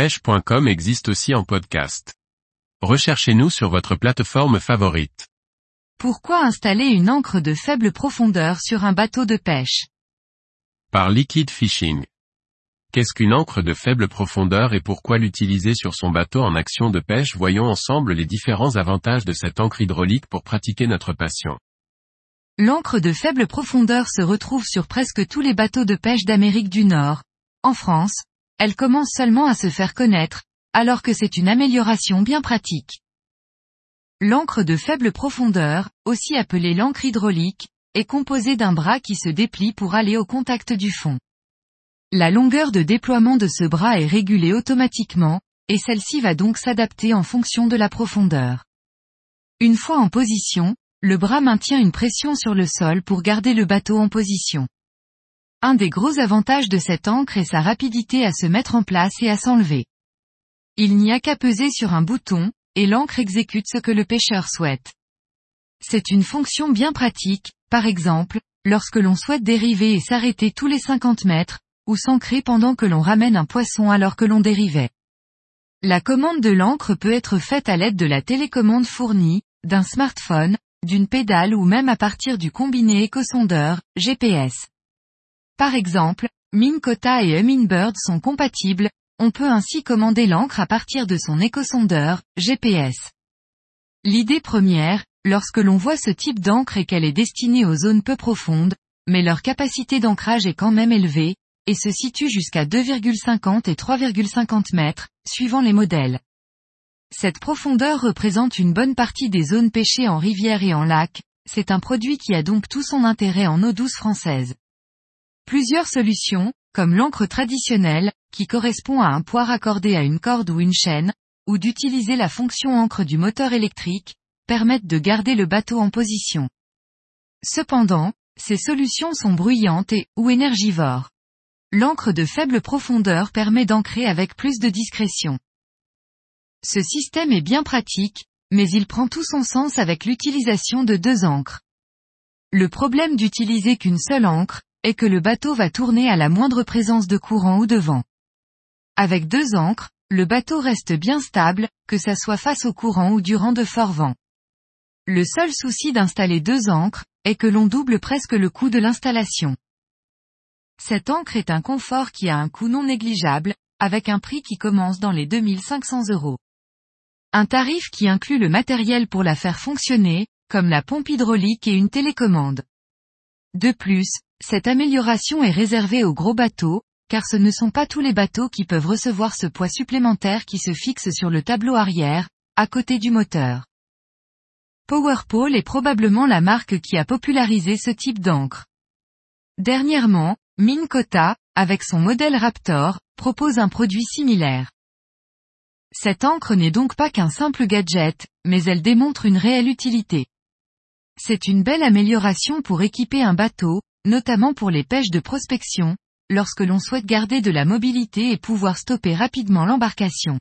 pêche.com existe aussi en podcast. Recherchez-nous sur votre plateforme favorite. Pourquoi installer une ancre de faible profondeur sur un bateau de pêche? Par Liquid Fishing. Qu'est-ce qu'une ancre de faible profondeur et pourquoi l'utiliser sur son bateau en action de pêche? Voyons ensemble les différents avantages de cette encre hydraulique pour pratiquer notre passion. L'encre de faible profondeur se retrouve sur presque tous les bateaux de pêche d'Amérique du Nord. En France, elle commence seulement à se faire connaître, alors que c'est une amélioration bien pratique. L'encre de faible profondeur, aussi appelée l'encre hydraulique, est composée d'un bras qui se déplie pour aller au contact du fond. La longueur de déploiement de ce bras est régulée automatiquement, et celle-ci va donc s'adapter en fonction de la profondeur. Une fois en position, le bras maintient une pression sur le sol pour garder le bateau en position. Un des gros avantages de cette encre est sa rapidité à se mettre en place et à s'enlever. Il n'y a qu'à peser sur un bouton, et l'encre exécute ce que le pêcheur souhaite. C'est une fonction bien pratique, par exemple, lorsque l'on souhaite dériver et s'arrêter tous les 50 mètres, ou s'ancrer pendant que l'on ramène un poisson alors que l'on dérivait. La commande de l'encre peut être faite à l'aide de la télécommande fournie, d'un smartphone, d'une pédale ou même à partir du combiné éco-sondeur, GPS. Par exemple, Minkota et Humminbird sont compatibles, on peut ainsi commander l'encre à partir de son éco-sondeur, GPS. L'idée première, lorsque l'on voit ce type d'encre est qu'elle est destinée aux zones peu profondes, mais leur capacité d'ancrage est quand même élevée, et se situe jusqu'à 2,50 et 3,50 mètres, suivant les modèles. Cette profondeur représente une bonne partie des zones pêchées en rivière et en lac, c'est un produit qui a donc tout son intérêt en eau douce française. Plusieurs solutions, comme l'encre traditionnelle, qui correspond à un poids raccordé à une corde ou une chaîne, ou d'utiliser la fonction encre du moteur électrique, permettent de garder le bateau en position. Cependant, ces solutions sont bruyantes et, ou énergivores. L'encre de faible profondeur permet d'ancrer avec plus de discrétion. Ce système est bien pratique, mais il prend tout son sens avec l'utilisation de deux encres. Le problème d'utiliser qu'une seule encre, est que le bateau va tourner à la moindre présence de courant ou de vent. Avec deux encres, le bateau reste bien stable, que ça soit face au courant ou durant de forts vents. Le seul souci d'installer deux encres, est que l'on double presque le coût de l'installation. Cette encre est un confort qui a un coût non négligeable, avec un prix qui commence dans les 2500 euros. Un tarif qui inclut le matériel pour la faire fonctionner, comme la pompe hydraulique et une télécommande. De plus, cette amélioration est réservée aux gros bateaux, car ce ne sont pas tous les bateaux qui peuvent recevoir ce poids supplémentaire qui se fixe sur le tableau arrière, à côté du moteur. PowerPole est probablement la marque qui a popularisé ce type d'encre. Dernièrement, Minn avec son modèle Raptor, propose un produit similaire. Cette encre n'est donc pas qu'un simple gadget, mais elle démontre une réelle utilité. C'est une belle amélioration pour équiper un bateau, notamment pour les pêches de prospection, lorsque l'on souhaite garder de la mobilité et pouvoir stopper rapidement l'embarcation.